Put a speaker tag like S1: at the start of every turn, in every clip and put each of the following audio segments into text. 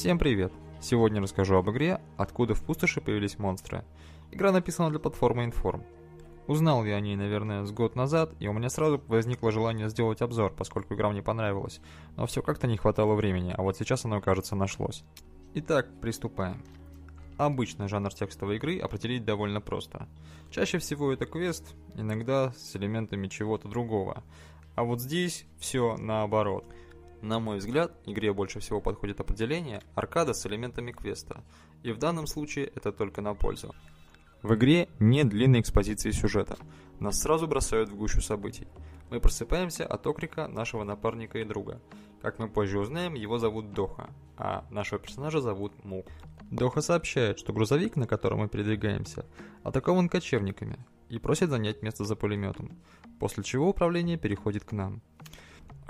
S1: Всем привет! Сегодня расскажу об игре «Откуда в пустоши появились монстры». Игра написана для платформы Inform. Узнал я о ней, наверное, с год назад, и у меня сразу возникло желание сделать обзор, поскольку игра мне понравилась. Но все как-то не хватало времени, а вот сейчас оно, кажется, нашлось. Итак, приступаем. Обычно жанр текстовой игры определить довольно просто. Чаще всего это квест, иногда с элементами чего-то другого. А вот здесь все наоборот. На мой взгляд, игре больше всего подходит определение аркада с элементами квеста, и в данном случае это только на пользу. В игре нет длинной экспозиции сюжета, нас сразу бросают в гущу событий. Мы просыпаемся от окрика нашего напарника и друга. Как мы позже узнаем, его зовут Доха, а нашего персонажа зовут Мук. Доха сообщает, что грузовик, на котором мы передвигаемся, атакован кочевниками и просит занять место за пулеметом, после чего управление переходит к нам.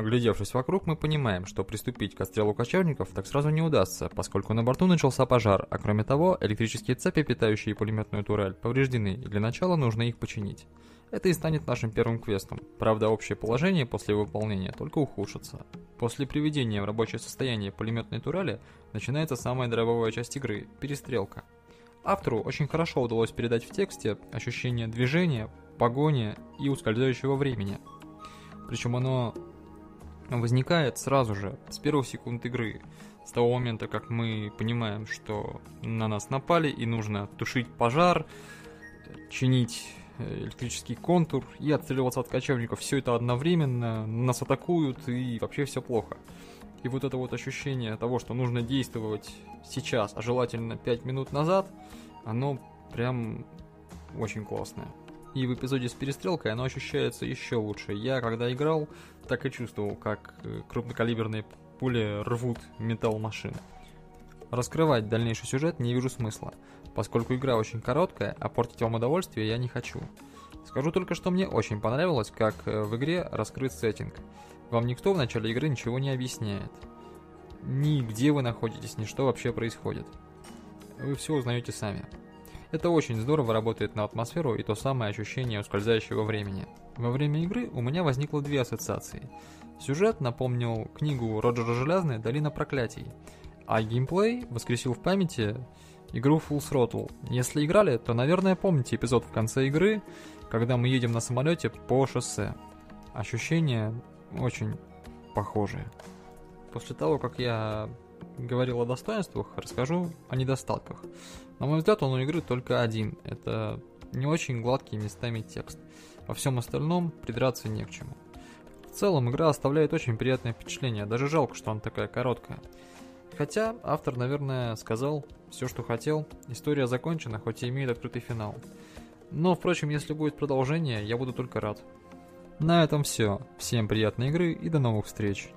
S1: Оглядевшись вокруг, мы понимаем, что приступить к отстрелу кочевников так сразу не удастся, поскольку на борту начался пожар, а кроме того, электрические цепи, питающие пулеметную турель, повреждены, и для начала нужно их починить. Это и станет нашим первым квестом. Правда, общее положение после выполнения только ухудшится. После приведения в рабочее состояние пулеметной турели начинается самая драйвовая часть игры – перестрелка. Автору очень хорошо удалось передать в тексте ощущение движения, погони и ускользающего времени. Причем оно возникает сразу же, с первых секунд игры. С того момента, как мы понимаем, что на нас напали и нужно тушить пожар, чинить э, электрический контур и отстреливаться от кочевников. Все это одновременно, нас атакуют и вообще все плохо. И вот это вот ощущение того, что нужно действовать сейчас, а желательно 5 минут назад, оно прям очень классное. И в эпизоде с перестрелкой оно ощущается еще лучше. Я, когда играл, так и чувствовал, как э, крупнокалиберные пули рвут металл машины. Раскрывать дальнейший сюжет не вижу смысла, поскольку игра очень короткая, а портить вам удовольствие я не хочу. Скажу только, что мне очень понравилось, как э, в игре раскрыт сеттинг. Вам никто в начале игры ничего не объясняет. Ни где вы находитесь, ни что вообще происходит. Вы все узнаете сами. Это очень здорово работает на атмосферу и то самое ощущение ускользающего времени. Во время игры у меня возникло две ассоциации. Сюжет напомнил книгу Роджера Железной «Долина проклятий», а геймплей воскресил в памяти игру Full Throttle. Если играли, то, наверное, помните эпизод в конце игры, когда мы едем на самолете по шоссе. Ощущения очень похожие. После того, как я говорил о достоинствах, расскажу о недостатках. На мой взгляд, он у игры только один. Это не очень гладкий местами текст. Во всем остальном придраться не к чему. В целом, игра оставляет очень приятное впечатление, даже жалко, что она такая короткая. Хотя, автор, наверное, сказал все, что хотел, история закончена, хоть и имеет открытый финал. Но, впрочем, если будет продолжение, я буду только рад. На этом все. Всем приятной игры и до новых встреч.